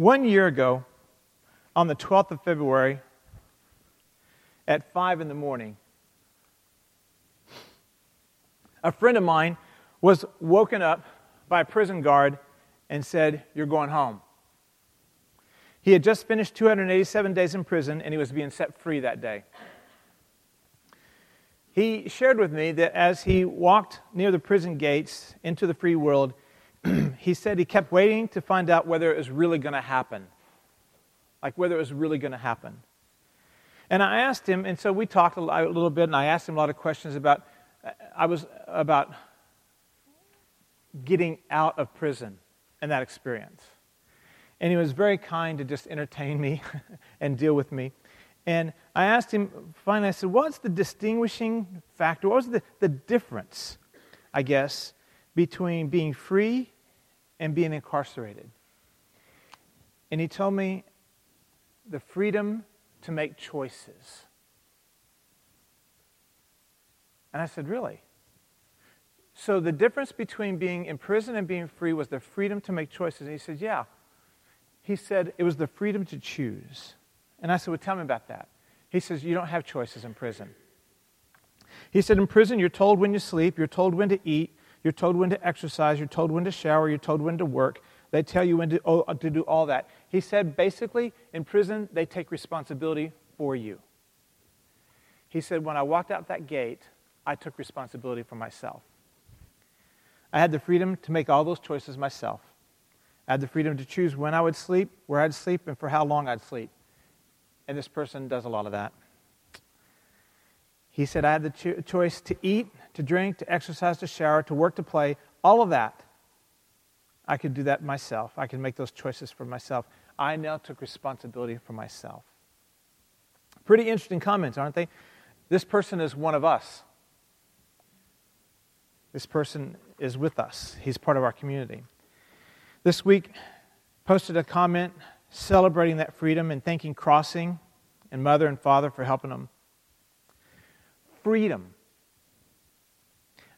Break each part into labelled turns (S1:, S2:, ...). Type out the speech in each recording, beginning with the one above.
S1: One year ago, on the 12th of February, at 5 in the morning, a friend of mine was woken up by a prison guard and said, You're going home. He had just finished 287 days in prison and he was being set free that day. He shared with me that as he walked near the prison gates into the free world, he said he kept waiting to find out whether it was really going to happen. Like whether it was really going to happen. And I asked him, and so we talked a little bit, and I asked him a lot of questions about, I was about getting out of prison and that experience. And he was very kind to just entertain me and deal with me. And I asked him, finally, I said, what's the distinguishing factor? What was the, the difference, I guess, between being free and being incarcerated? And he told me the freedom to make choices. And I said, Really? So the difference between being in prison and being free was the freedom to make choices. And he said, Yeah. He said it was the freedom to choose. And I said, Well, tell me about that. He says, You don't have choices in prison. He said, In prison, you're told when you sleep, you're told when to eat, you're told when to exercise, you're told when to shower, you're told when to work. They tell you when to, oh, uh, to do all that. He said, basically, in prison, they take responsibility for you. He said, When I walked out that gate, I took responsibility for myself. I had the freedom to make all those choices myself. I had the freedom to choose when I would sleep, where I'd sleep, and for how long I'd sleep. And this person does a lot of that. He said, I had the cho- choice to eat, to drink, to exercise, to shower, to work, to play, all of that. I could do that myself. I could make those choices for myself. I now took responsibility for myself. Pretty interesting comments, aren't they? This person is one of us. This person is with us. He's part of our community. This week, posted a comment celebrating that freedom and thanking Crossing and Mother and Father for helping them. Freedom.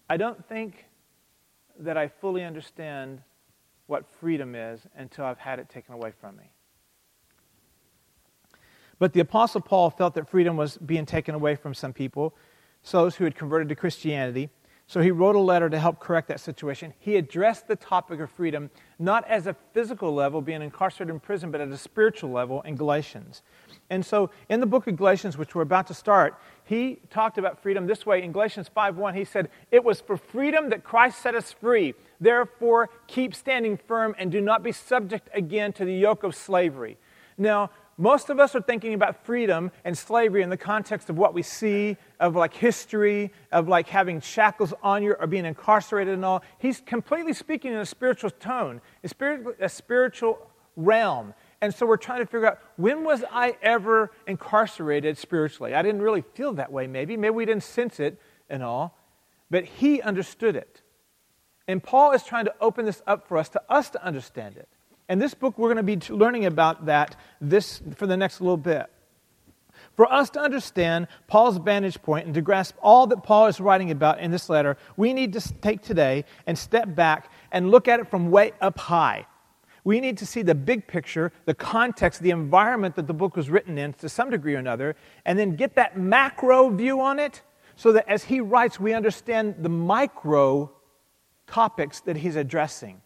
S1: I don't think that I fully understand what freedom is until I've had it taken away from me. But the Apostle Paul felt that freedom was being taken away from some people, those who had converted to Christianity. So he wrote a letter to help correct that situation. He addressed the topic of freedom not as a physical level, being incarcerated in prison, but at a spiritual level in Galatians. And so in the book of Galatians, which we're about to start, he talked about freedom this way. In Galatians 5:1, he said, It was for freedom that Christ set us free. Therefore, keep standing firm and do not be subject again to the yoke of slavery. Now, most of us are thinking about freedom and slavery in the context of what we see, of like history, of like having shackles on you or being incarcerated and all. He's completely speaking in a spiritual tone, a, spirit, a spiritual realm. And so we're trying to figure out when was I ever incarcerated spiritually? I didn't really feel that way, maybe. Maybe we didn't sense it and all. But he understood it. And Paul is trying to open this up for us, to us to understand it. And this book, we're going to be learning about that this, for the next little bit. For us to understand Paul's vantage point and to grasp all that Paul is writing about in this letter, we need to take today and step back and look at it from way up high. We need to see the big picture, the context, the environment that the book was written in to some degree or another, and then get that macro view on it so that as he writes, we understand the micro topics that he's addressing.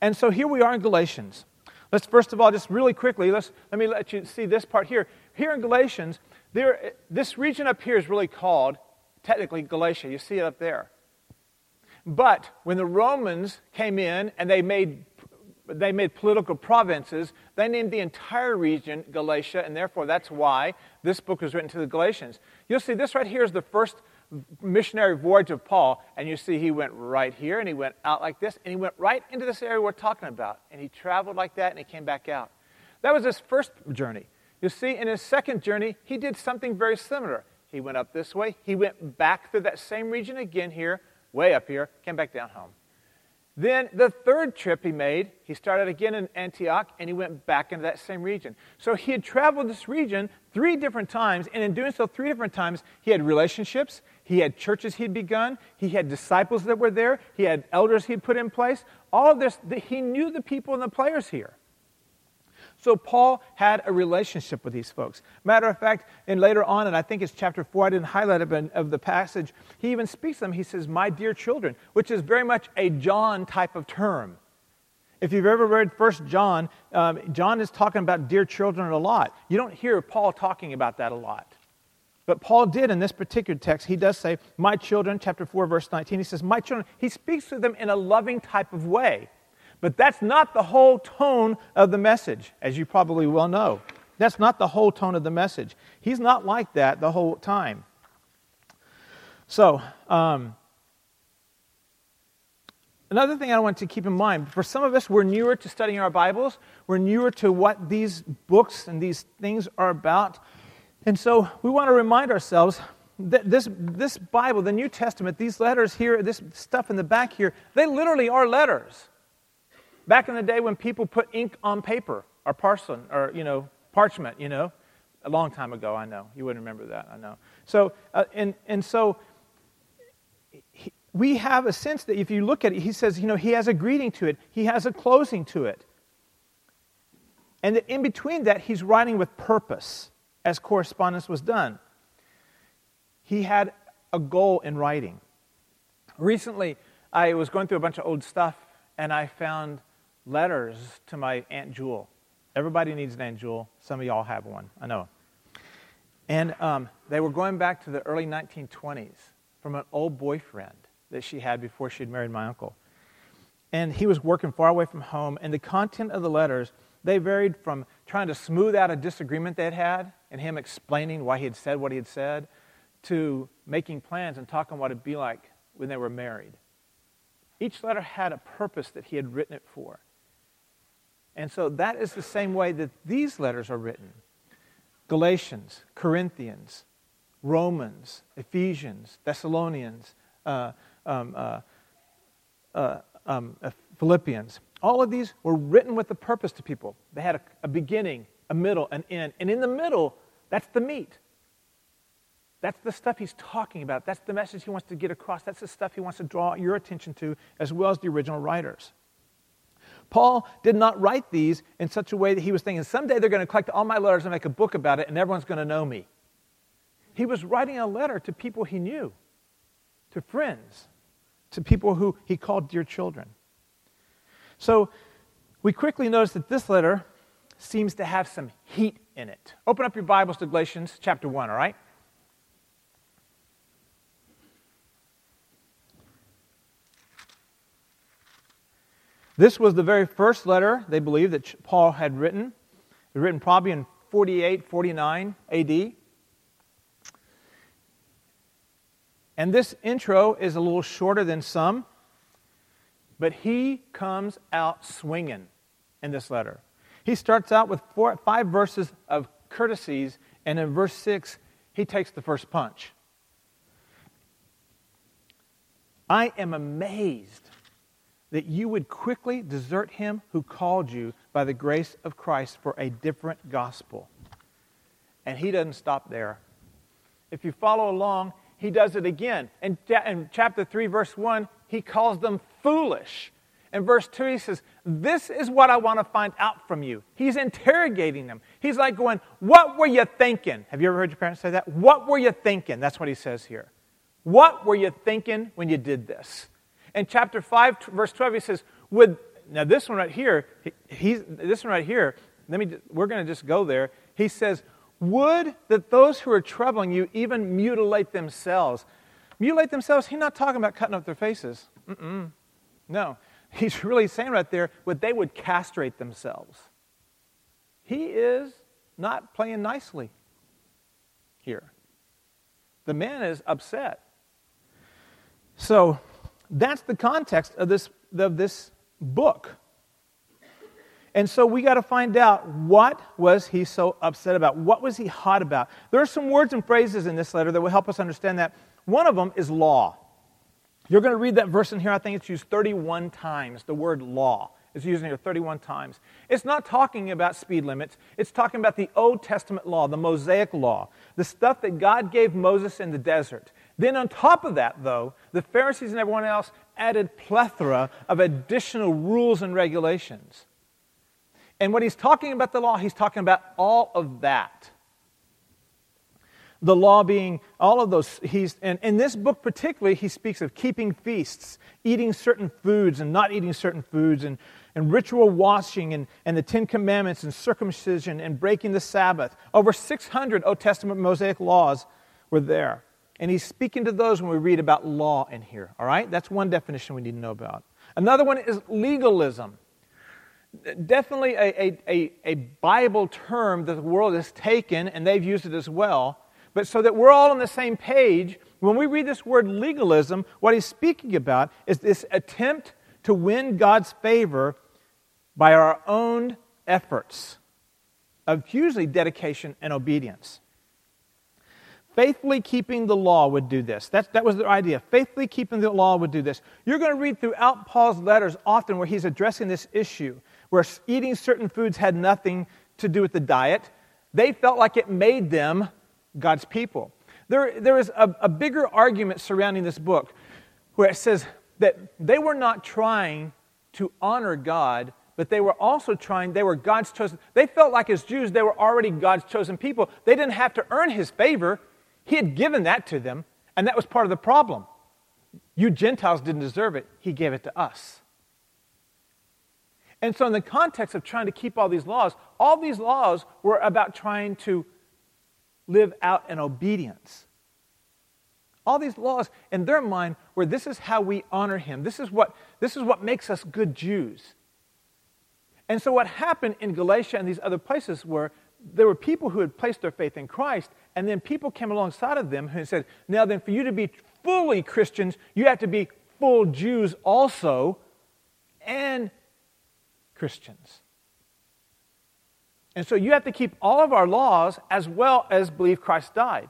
S1: And so here we are in Galatians. Let's first of all, just really quickly, let's, let me let you see this part here. Here in Galatians, there, this region up here is really called, technically, Galatia. You see it up there. But when the Romans came in and they made, they made political provinces, they named the entire region Galatia, and therefore that's why this book was written to the Galatians. You'll see this right here is the first missionary voyage of Paul, and you see he went right here and he went out like this, and he went right into this area we're talking about. And he traveled like that and he came back out. That was his first journey. You see, in his second journey, he did something very similar. He went up this way, he went back through that same region again here, way up here, came back down home. Then the third trip he made, he started again in Antioch and he went back into that same region. So he had traveled this region three different times, and in doing so three different times, he had relationships, he had churches he'd begun, he had disciples that were there, he had elders he'd put in place. All of this, he knew the people and the players here. So Paul had a relationship with these folks. Matter of fact, and later on, and I think it's chapter 4, I didn't highlight it but of the passage, he even speaks to them. He says, My dear children, which is very much a John type of term. If you've ever read First John, um, John is talking about dear children a lot. You don't hear Paul talking about that a lot. But Paul did in this particular text. He does say, My children, chapter 4, verse 19. He says, My children. He speaks to them in a loving type of way. But that's not the whole tone of the message, as you probably well know. That's not the whole tone of the message. He's not like that the whole time. So, um, another thing I want to keep in mind for some of us, we're newer to studying our Bibles, we're newer to what these books and these things are about. And so we want to remind ourselves that this, this Bible, the New Testament, these letters here, this stuff in the back here, they literally are letters. Back in the day when people put ink on paper or parchment, or, you know, parchment, you know, a long time ago, I know. You wouldn't remember that, I know. So, uh, and, and so he, we have a sense that if you look at it, he says, you know, he has a greeting to it, he has a closing to it. And that in between that, he's writing with purpose as correspondence was done. He had a goal in writing. Recently, I was going through a bunch of old stuff and I found letters to my Aunt Jewel. Everybody needs an Aunt Jewel. Some of y'all have one, I know. And um, they were going back to the early 1920s from an old boyfriend that she had before she had married my uncle. And he was working far away from home, and the content of the letters, they varied from trying to smooth out a disagreement they'd had and him explaining why he had said what he had said to making plans and talking what it'd be like when they were married. Each letter had a purpose that he had written it for. And so that is the same way that these letters are written Galatians, Corinthians, Romans, Ephesians, Thessalonians, uh, um, uh, uh, um, uh, Philippians. All of these were written with a purpose to people. They had a, a beginning, a middle, an end. And in the middle, that's the meat. That's the stuff he's talking about. That's the message he wants to get across. That's the stuff he wants to draw your attention to, as well as the original writers. Paul did not write these in such a way that he was thinking, someday they're going to collect all my letters and make a book about it, and everyone's going to know me. He was writing a letter to people he knew, to friends, to people who he called dear children. So we quickly notice that this letter seems to have some heat in it. Open up your Bibles to Galatians chapter 1, all right? This was the very first letter, they believe, that Paul had written. It was written probably in 48, 49 AD. And this intro is a little shorter than some, but he comes out swinging in this letter. He starts out with four, five verses of courtesies, and in verse 6, he takes the first punch. I am amazed that you would quickly desert him who called you by the grace of Christ for a different gospel. And he doesn't stop there. If you follow along, he does it again. In, in chapter 3, verse 1, he calls them foolish. In verse 2, he says, This is what I want to find out from you. He's interrogating them. He's like going, What were you thinking? Have you ever heard your parents say that? What were you thinking? That's what he says here. What were you thinking when you did this? In chapter 5, verse 12, he says, Would, now this one right here, he, he's, this one right here, let me, we're going to just go there. He says, Would that those who are troubling you even mutilate themselves. Mutilate themselves, he's not talking about cutting up their faces. Mm-mm. No. He's really saying right there what they would castrate themselves. He is not playing nicely here. The man is upset. So that's the context of this, of this book. And so we got to find out what was he so upset about? What was he hot about? There are some words and phrases in this letter that will help us understand that. One of them is law. You're going to read that verse in here. I think it's used 31 times. The word law is used in here 31 times. It's not talking about speed limits, it's talking about the Old Testament law, the Mosaic law, the stuff that God gave Moses in the desert. Then, on top of that, though, the Pharisees and everyone else added plethora of additional rules and regulations. And when he's talking about the law, he's talking about all of that. The law being all of those. He's, and in this book, particularly, he speaks of keeping feasts, eating certain foods and not eating certain foods, and, and ritual washing, and, and the Ten Commandments, and circumcision, and breaking the Sabbath. Over 600 Old Testament Mosaic laws were there. And he's speaking to those when we read about law in here, all right? That's one definition we need to know about. Another one is legalism. Definitely a, a, a, Bible term that the world has taken, and they've used it as well. But so that we're all on the same page, when we read this word legalism, what he's speaking about is this attempt to win God's favor by our own efforts of usually dedication and obedience. Faithfully keeping the law would do this. That, that was the idea. Faithfully keeping the law would do this. You're going to read throughout Paul's letters often where he's addressing this issue, where eating certain foods had nothing to do with the diet. They felt like it made them God's people. There, there is a, a bigger argument surrounding this book where it says that they were not trying to honor God, but they were also trying, they were God's chosen. They felt like as Jews, they were already God's chosen people. They didn't have to earn his favor. He had given that to them, and that was part of the problem. You Gentiles didn't deserve it, He gave it to us. And so, in the context of trying to keep all these laws, all these laws were about trying to live out in obedience. All these laws, in their mind, were this is how we honor Him. This is what, this is what makes us good Jews. And so, what happened in Galatia and these other places were there were people who had placed their faith in Christ, and then people came alongside of them who said, Now then, for you to be fully Christians, you have to be full Jews also and Christians. And so you have to keep all of our laws as well as believe Christ died.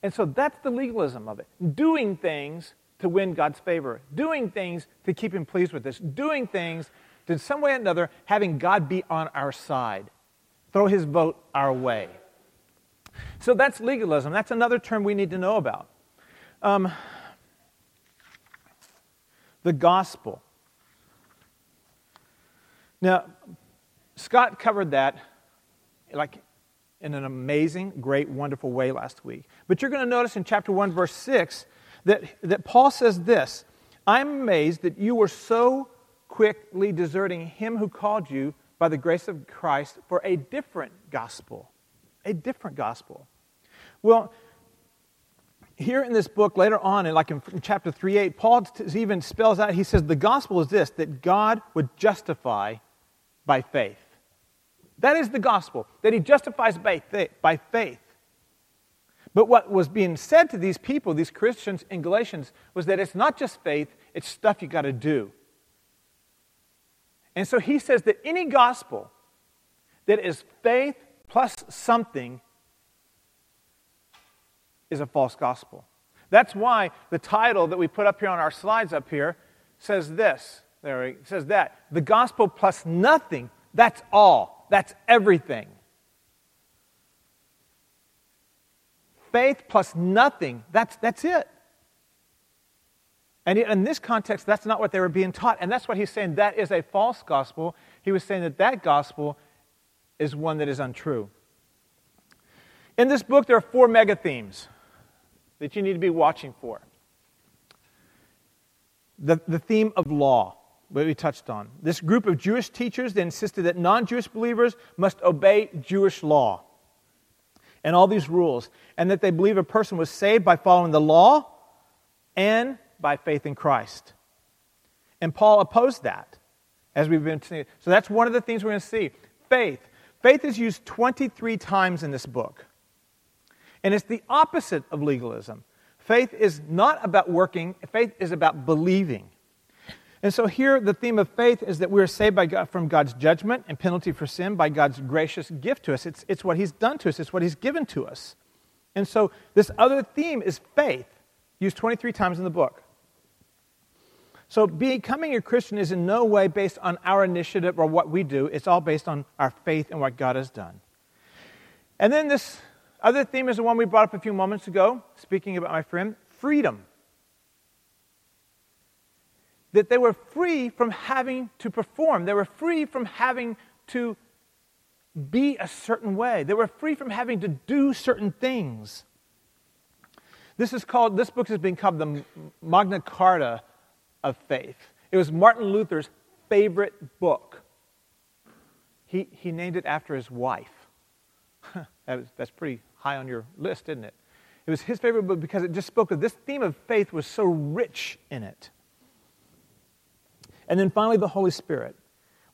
S1: And so that's the legalism of it. Doing things to win God's favor, doing things to keep Him pleased with us, doing things in some way or another, having God be on our side, throw his vote our way. So that's legalism. That's another term we need to know about. Um, the gospel. Now, Scott covered that like in an amazing, great, wonderful way last week. But you're going to notice in chapter 1, verse 6, that, that Paul says this I'm amazed that you were so quickly deserting him who called you by the grace of Christ for a different gospel. A different gospel. Well, here in this book, later on, like in, chapter 3 8, Paul even spells out, he says, the gospel is this, that God would justify by faith. That is the gospel, that he justifies by faith. By faith. But what was being said to these people, these Christians in Galatians, was that it's not just faith, it's stuff you got to do. And so he says that any gospel that is faith plus something is a false gospel. That's why the title that we put up here on our slides up here says this. There it says that. The gospel plus nothing, that's all. That's everything. Faith plus nothing, that's, that's it. And in this context, that's not what they were being taught. And that's what he's saying. That is a false gospel. He was saying that that gospel is one that is untrue. In this book, there are four mega themes that you need to be watching for. The, the theme of law, what we touched on. This group of Jewish teachers they insisted that non Jewish believers must obey Jewish law and all these rules, and that they believe a person was saved by following the law and by faith in Christ. And Paul opposed that, as we've been seeing. So that's one of the things we're going to see. Faith. Faith is used 23 times in this book. And it's the opposite of legalism. Faith is not about working, faith is about believing. And so here, the theme of faith is that we are saved by God, from God's judgment and penalty for sin by God's gracious gift to us. It's, it's what He's done to us, it's what He's given to us. And so this other theme is faith, used 23 times in the book. So, becoming a Christian is in no way based on our initiative or what we do. It's all based on our faith and what God has done. And then this other theme is the one we brought up a few moments ago, speaking about my friend freedom. That they were free from having to perform. They were free from having to be a certain way. They were free from having to do certain things. This is called, this book has been called the Magna Carta of faith. It was Martin Luther's favorite book. He, he named it after his wife. that was, that's pretty high on your list, isn't it? It was his favorite book because it just spoke of this theme of faith was so rich in it. And then finally, the Holy Spirit.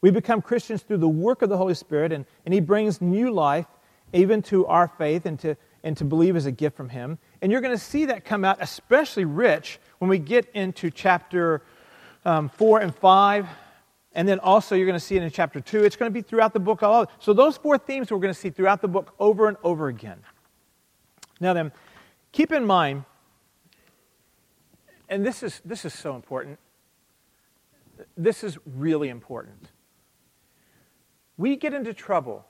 S1: We become Christians through the work of the Holy Spirit, and, and He brings new life even to our faith and to, and to believe as a gift from Him. And you're going to see that come out especially rich when we get into chapter um, 4 and 5. And then also, you're going to see it in chapter 2. It's going to be throughout the book. All over. so, those four themes we're going to see throughout the book over and over again. Now, then, keep in mind, and this is, this is so important, this is really important. We get into trouble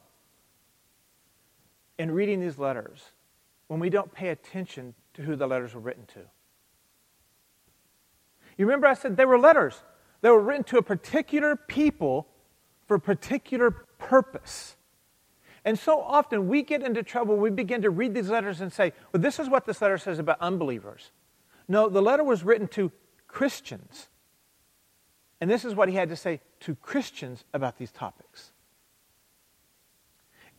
S1: in reading these letters when we don't pay attention to who the letters were written to. You remember I said they were letters. They were written to a particular people for a particular purpose. And so often we get into trouble, we begin to read these letters and say, well, this is what this letter says about unbelievers. No, the letter was written to Christians. And this is what he had to say to Christians about these topics.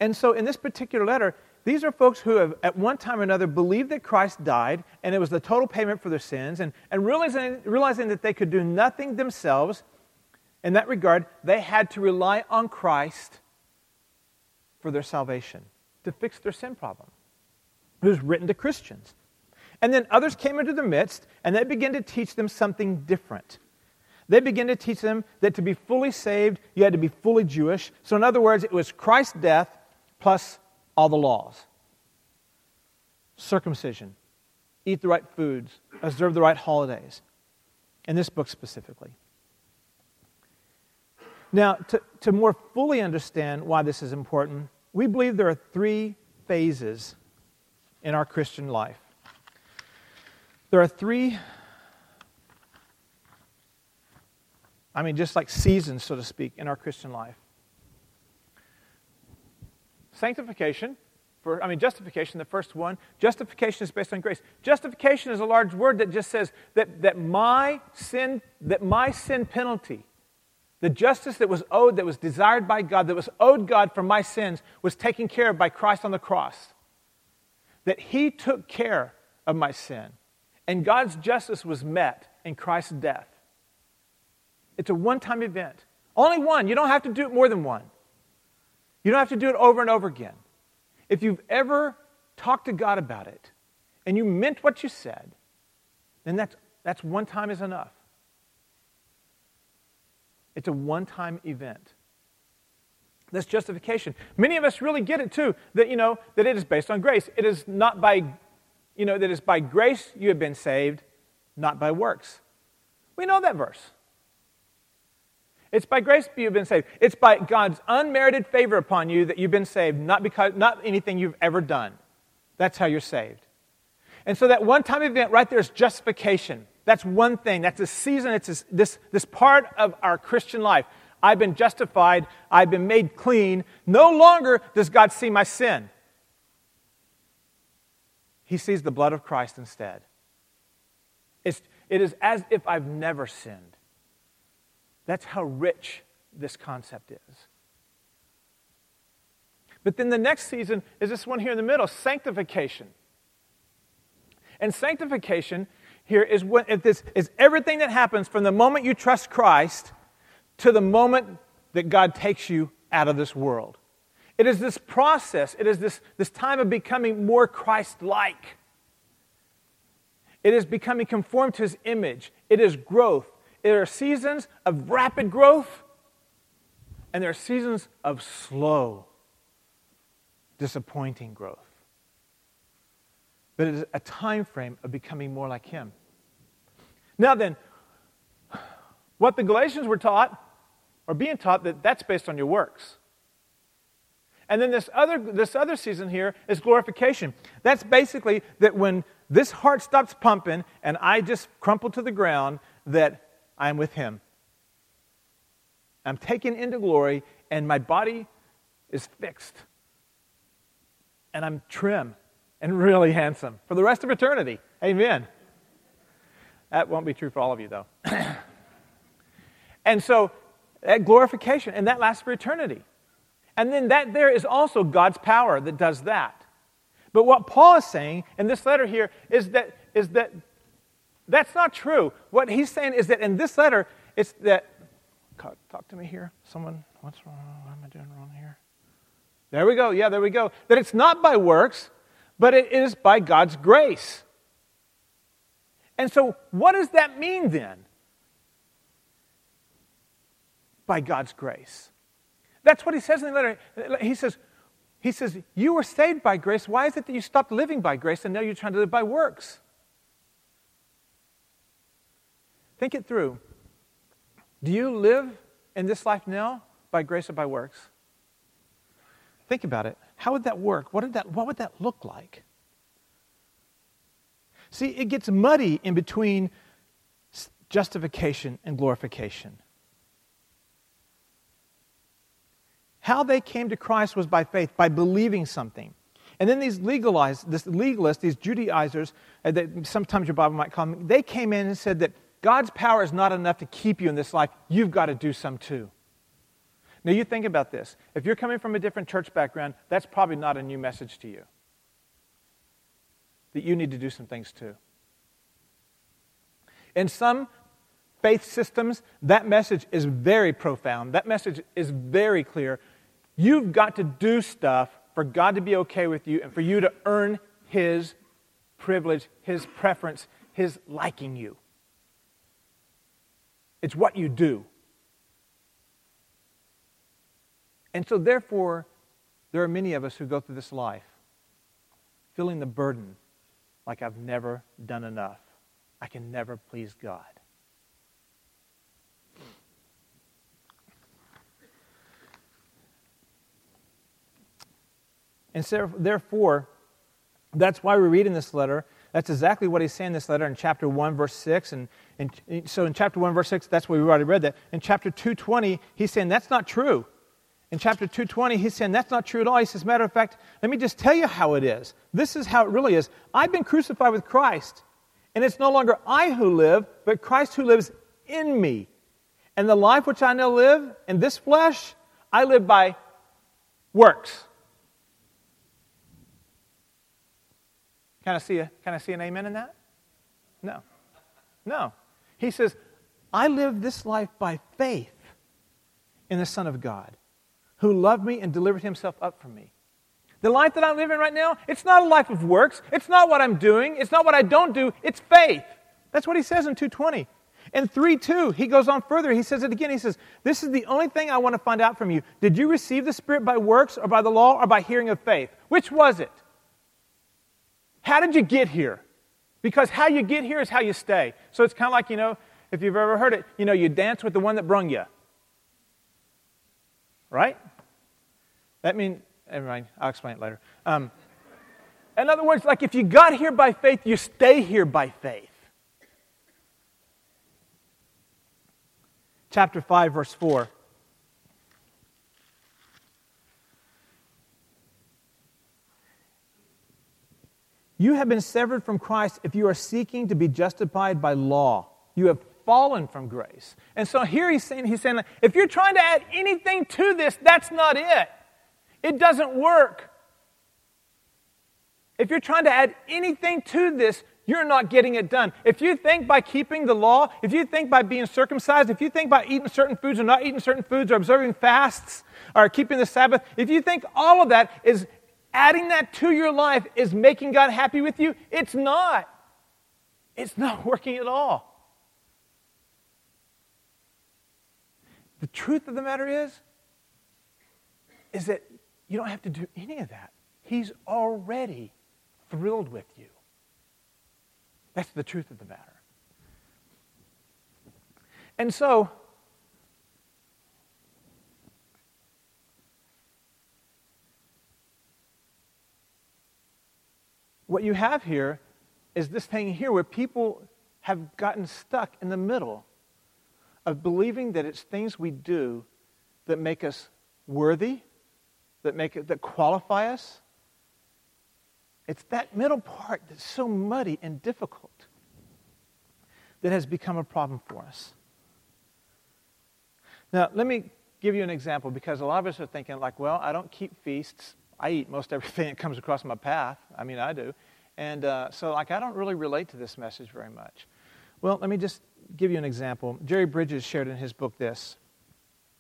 S1: And so in this particular letter, these are folks who have, at one time or another, believed that Christ died and it was the total payment for their sins, and, and realizing, realizing that they could do nothing themselves. In that regard, they had to rely on Christ for their salvation, to fix their sin problem. It was written to Christians. And then others came into their midst, and they began to teach them something different. They began to teach them that to be fully saved, you had to be fully Jewish. So, in other words, it was Christ's death plus all the laws circumcision, eat the right foods, observe the right holidays. In this book specifically. Now, to, to more fully understand why this is important, we believe there are three phases in our Christian life. There are three, I mean, just like seasons, so to speak, in our Christian life sanctification, for, I mean, justification, the first one. Justification is based on grace. Justification is a large word that just says that, that my sin, that my sin penalty, the justice that was owed, that was desired by God, that was owed God for my sins, was taken care of by Christ on the cross. That He took care of my sin. And God's justice was met in Christ's death. It's a one time event. Only one. You don't have to do it more than one. You don't have to do it over and over again. If you've ever talked to God about it and you meant what you said, then that's, that's one time is enough. It's a one time event. That's justification. Many of us really get it too, that you know, that it is based on grace. It is not by, you know, that it's by grace you have been saved, not by works. We know that verse. It's by grace you've been saved. It's by God's unmerited favor upon you that you've been saved, not because not anything you've ever done. That's how you're saved. And so that one-time event right there is justification. That's one thing. That's a season. It's this, this, this part of our Christian life. I've been justified. I've been made clean. No longer does God see my sin. He sees the blood of Christ instead. It's, it is as if I've never sinned. That's how rich this concept is. But then the next season is this one here in the middle sanctification. And sanctification here is, what, this, is everything that happens from the moment you trust Christ to the moment that God takes you out of this world. It is this process, it is this, this time of becoming more Christ like. It is becoming conformed to his image. It is growth. There are seasons of rapid growth, and there are seasons of slow, disappointing growth. But it is a time frame of becoming more like Him. Now then, what the Galatians were taught, or being taught, that that's based on your works. And then this other, this other season here is glorification. That's basically that when this heart stops pumping and I just crumple to the ground, that I am with him. I'm taken into glory, and my body is fixed. And I'm trim and really handsome for the rest of eternity. Amen. That won't be true for all of you, though. and so, that glorification, and that lasts for eternity. And then that there is also God's power that does that. But what Paul is saying in this letter here is that, is that that's not true. What he's saying is that in this letter, it's that. Talk to me here. Someone, what's wrong? What am I doing wrong here? There we go. Yeah, there we go. That it's not by works, but it is by God's grace. And so, what does that mean then? By God's grace. That's what he says in the letter. He says, he says, You were saved by grace. Why is it that you stopped living by grace and now you're trying to live by works? Think it through. Do you live in this life now by grace or by works? Think about it. How would that work? What, did that, what would that look like? See, it gets muddy in between justification and glorification. How they came to Christ was by faith, by believing something. And then these legalized, this legalists, these Judaizers, uh, that sometimes your Bible might call them, they came in and said that God's power is not enough to keep you in this life. You've got to do some too. Now, you think about this. If you're coming from a different church background, that's probably not a new message to you. That you need to do some things too. In some faith systems, that message is very profound. That message is very clear. You've got to do stuff for God to be okay with you and for you to earn His privilege, His preference, His liking you. It's what you do. And so, therefore, there are many of us who go through this life feeling the burden like I've never done enough. I can never please God. And so, therefore, that's why we read in this letter. That's exactly what he's saying in this letter in chapter 1, verse 6. And, and so in chapter 1, verse 6, that's where we already read that. In chapter 220, he's saying that's not true. In chapter 220, he's saying that's not true at all. He says, matter of fact, let me just tell you how it is. This is how it really is. I've been crucified with Christ, and it's no longer I who live, but Christ who lives in me. And the life which I now live in this flesh, I live by works. Can I see, a, can I see an amen in that? No. No. He says, I live this life by faith in the Son of God, who loved me and delivered himself up for me. The life that I'm living right now, it's not a life of works. It's not what I'm doing. It's not what I don't do. It's faith. That's what he says in 220. In 3 2, he goes on further. He says it again. He says, This is the only thing I want to find out from you. Did you receive the Spirit by works or by the law or by hearing of faith? Which was it? How did you get here? Because how you get here is how you stay. So it's kind of like, you know, if you've ever heard it, you know, you dance with the one that brung you. Right? That means, never mind, I'll explain it later. Um, in other words, like if you got here by faith, you stay here by faith. Chapter 5, verse 4. You have been severed from Christ if you are seeking to be justified by law. You have fallen from grace. And so here he's saying, he's saying, if you're trying to add anything to this, that's not it. It doesn't work. If you're trying to add anything to this, you're not getting it done. If you think by keeping the law, if you think by being circumcised, if you think by eating certain foods or not eating certain foods or observing fasts or keeping the Sabbath, if you think all of that is adding that to your life is making God happy with you, it's not. It's not working at all. The truth of the matter is, is that you don't have to do any of that. He's already thrilled with you. That's the truth of the matter. And so, what you have here is this thing here where people have gotten stuck in the middle of believing that it's things we do that make us worthy, that, make it, that qualify us. It's that middle part that's so muddy and difficult that has become a problem for us. Now, let me give you an example because a lot of us are thinking, like, well, I don't keep feasts. I eat most everything that comes across my path. I mean, I do. And uh, so, like, I don't really relate to this message very much. Well, let me just give you an example. Jerry Bridges shared in his book this.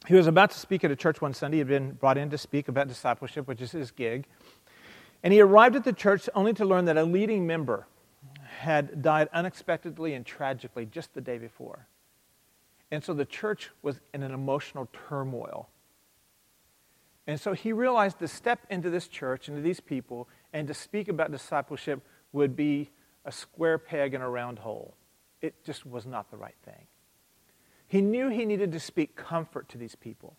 S1: He was about to speak at a church one Sunday. He had been brought in to speak about discipleship, which is his gig. And he arrived at the church only to learn that a leading member had died unexpectedly and tragically just the day before. And so the church was in an emotional turmoil. And so he realized to step into this church, into these people, and to speak about discipleship would be a square peg in a round hole. It just was not the right thing. He knew he needed to speak comfort to these people.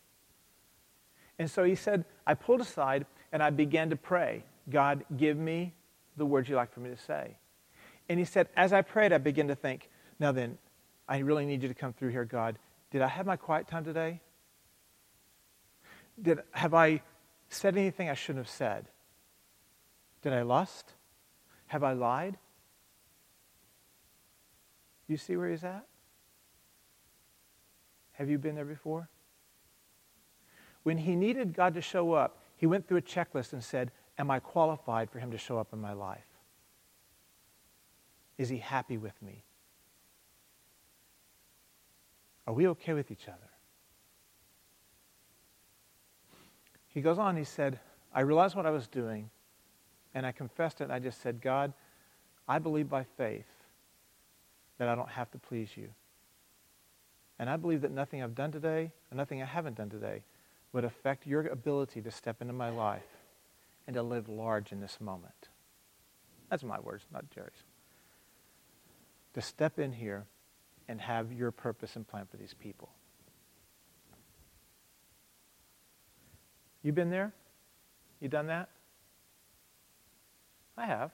S1: And so he said, I pulled aside and I began to pray, God, give me the words you like for me to say. And he said, as I prayed, I began to think, now then, I really need you to come through here, God. Did I have my quiet time today? Did, have I said anything I shouldn't have said? Did I lust? Have I lied? You see where he's at? Have you been there before? When he needed God to show up, he went through a checklist and said, Am I qualified for him to show up in my life? Is he happy with me? Are we okay with each other? He goes on, he said, I realized what I was doing, and I confessed it, and I just said, God, I believe by faith that I don't have to please you. And I believe that nothing I've done today, and nothing I haven't done today, would affect your ability to step into my life and to live large in this moment. That's my words, not Jerry's. To step in here and have your purpose and plan for these people. You been there? You done that? I have.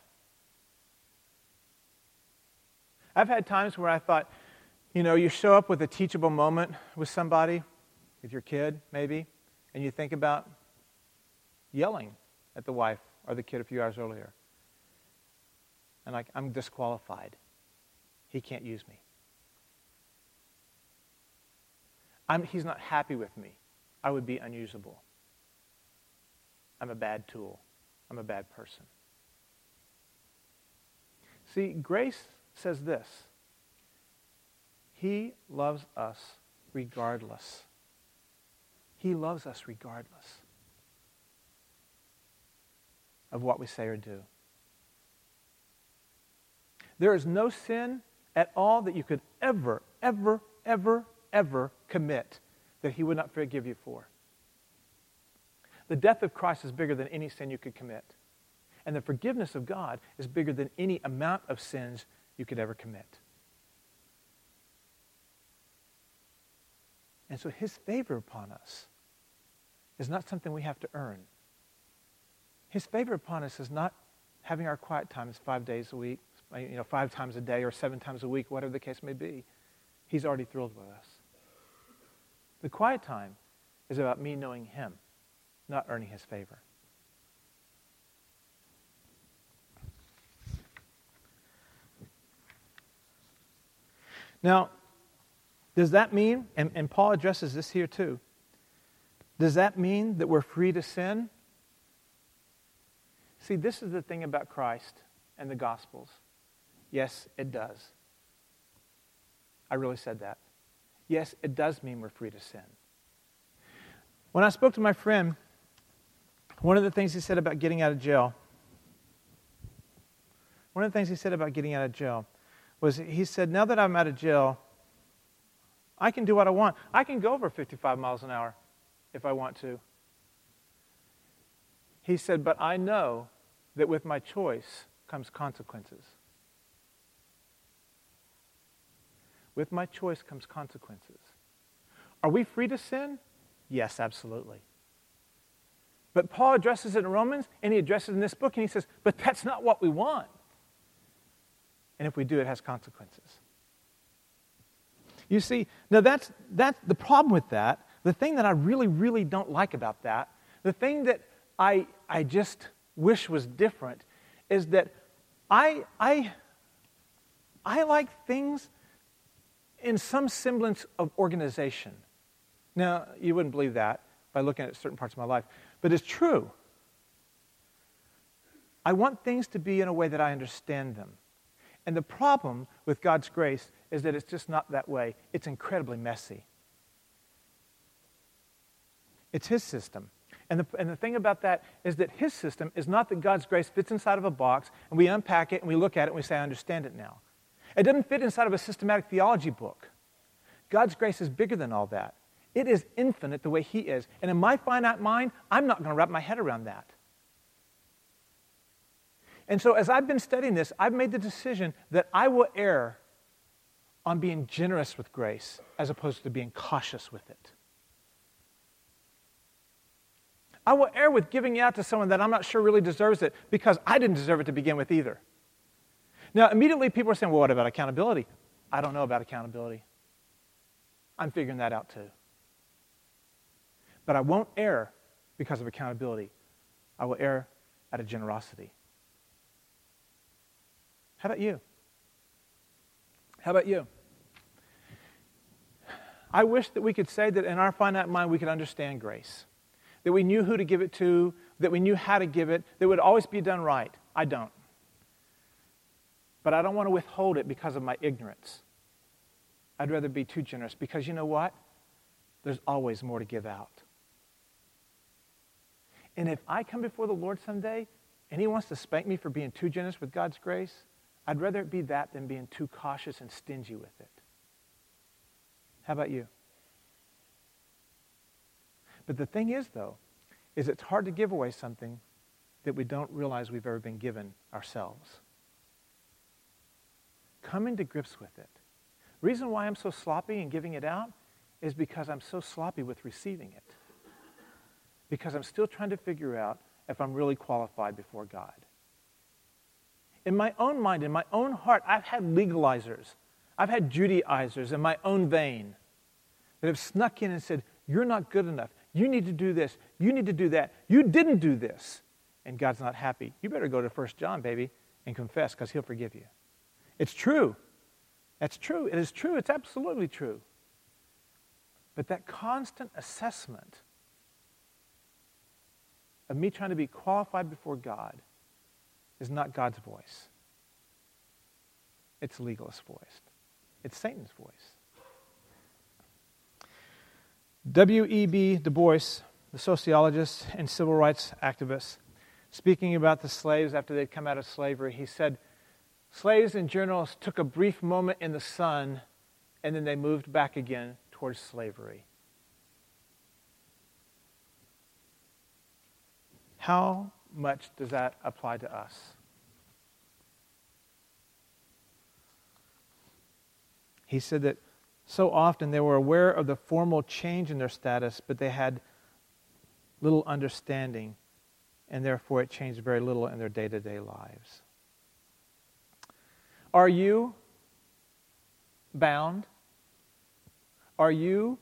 S1: I've had times where I thought, you know, you show up with a teachable moment with somebody, with your kid maybe, and you think about yelling at the wife or the kid a few hours earlier. And like, I'm disqualified. He can't use me. I'm, he's not happy with me. I would be unusable. I'm a bad tool. I'm a bad person. See, grace says this He loves us regardless. He loves us regardless of what we say or do. There is no sin at all that you could ever, ever, ever, ever commit that He would not forgive you for. The death of Christ is bigger than any sin you could commit. And the forgiveness of God is bigger than any amount of sins you could ever commit. And so his favor upon us is not something we have to earn. His favor upon us is not having our quiet times five days a week, you know, five times a day or seven times a week, whatever the case may be. He's already thrilled with us. The quiet time is about me knowing him, not earning his favor. Now, does that mean, and, and Paul addresses this here too, does that mean that we're free to sin? See, this is the thing about Christ and the Gospels. Yes, it does. I really said that. Yes, it does mean we're free to sin. When I spoke to my friend, one of the things he said about getting out of jail, one of the things he said about getting out of jail was he said, Now that I'm out of jail, I can do what I want. I can go over 55 miles an hour if I want to. He said, But I know that with my choice comes consequences. With my choice comes consequences. Are we free to sin? Yes, absolutely. But Paul addresses it in Romans, and he addresses it in this book, and he says, But that's not what we want. And if we do, it has consequences. You see, now that's, that's the problem with that. The thing that I really, really don't like about that, the thing that I, I just wish was different, is that I, I, I like things in some semblance of organization. Now, you wouldn't believe that by looking at certain parts of my life, but it's true. I want things to be in a way that I understand them. And the problem with God's grace is that it's just not that way. It's incredibly messy. It's His system. And the, and the thing about that is that His system is not that God's grace fits inside of a box and we unpack it and we look at it and we say, I understand it now. It doesn't fit inside of a systematic theology book. God's grace is bigger than all that. It is infinite the way He is. And in my finite mind, I'm not going to wrap my head around that. And so, as I've been studying this, I've made the decision that I will err on being generous with grace as opposed to being cautious with it. I will err with giving out to someone that I'm not sure really deserves it because I didn't deserve it to begin with either. Now, immediately people are saying, well, what about accountability? I don't know about accountability. I'm figuring that out too. But I won't err because of accountability. I will err out of generosity. How about you? How about you? I wish that we could say that in our finite mind we could understand grace, that we knew who to give it to, that we knew how to give it, that it would always be done right. I don't. But I don't want to withhold it because of my ignorance. I'd rather be too generous because you know what? There's always more to give out. And if I come before the Lord someday and He wants to spank me for being too generous with God's grace, I'd rather it be that than being too cautious and stingy with it. How about you? But the thing is, though, is it's hard to give away something that we don't realize we've ever been given ourselves. Coming to grips with it. Reason why I'm so sloppy in giving it out is because I'm so sloppy with receiving it. Because I'm still trying to figure out if I'm really qualified before God. In my own mind, in my own heart, I've had legalizers. I've had Judaizers in my own vein that have snuck in and said, You're not good enough. You need to do this. You need to do that. You didn't do this. And God's not happy. You better go to 1 John, baby, and confess because he'll forgive you. It's true. That's true. It is true. It's absolutely true. But that constant assessment of me trying to be qualified before God is not God's voice. It's legalist voice. It's Satan's voice. W.E.B. Du Bois, the sociologist and civil rights activist, speaking about the slaves after they'd come out of slavery, he said, Slaves in general took a brief moment in the sun and then they moved back again towards slavery. How much does that apply to us? He said that so often they were aware of the formal change in their status, but they had little understanding, and therefore it changed very little in their day to day lives. Are you bound? Are you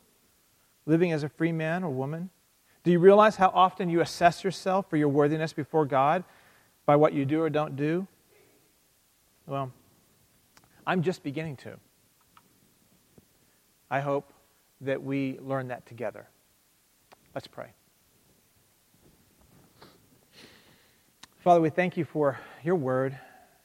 S1: living as a free man or woman? Do you realize how often you assess yourself for your worthiness before God by what you do or don't do? Well, I'm just beginning to. I hope that we learn that together. Let's pray. Father, we thank you for your word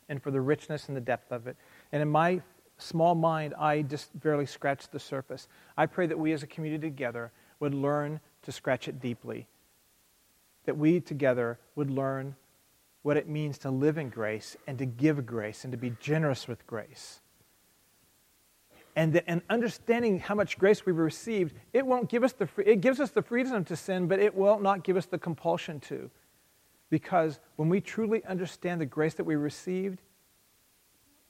S1: and for the richness and the depth of it. And in my small mind, I just barely scratched the surface. I pray that we as a community together would learn to scratch it deeply, that we together would learn what it means to live in grace and to give grace and to be generous with grace. And, that, and understanding how much grace we've received, it won't give us the it gives us the freedom to sin, but it will not give us the compulsion to. Because when we truly understand the grace that we received,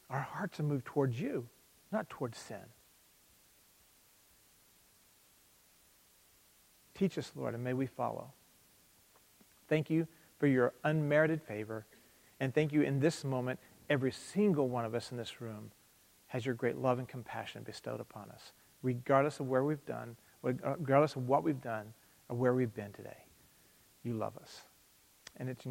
S1: our hearts are moved towards you, not towards sin. Teach us, Lord, and may we follow. Thank you for your unmerited favor. And thank you in this moment, every single one of us in this room has your great love and compassion bestowed upon us. regardless of where we've done, regardless of what we've done, or where we've been today. You love us. And it's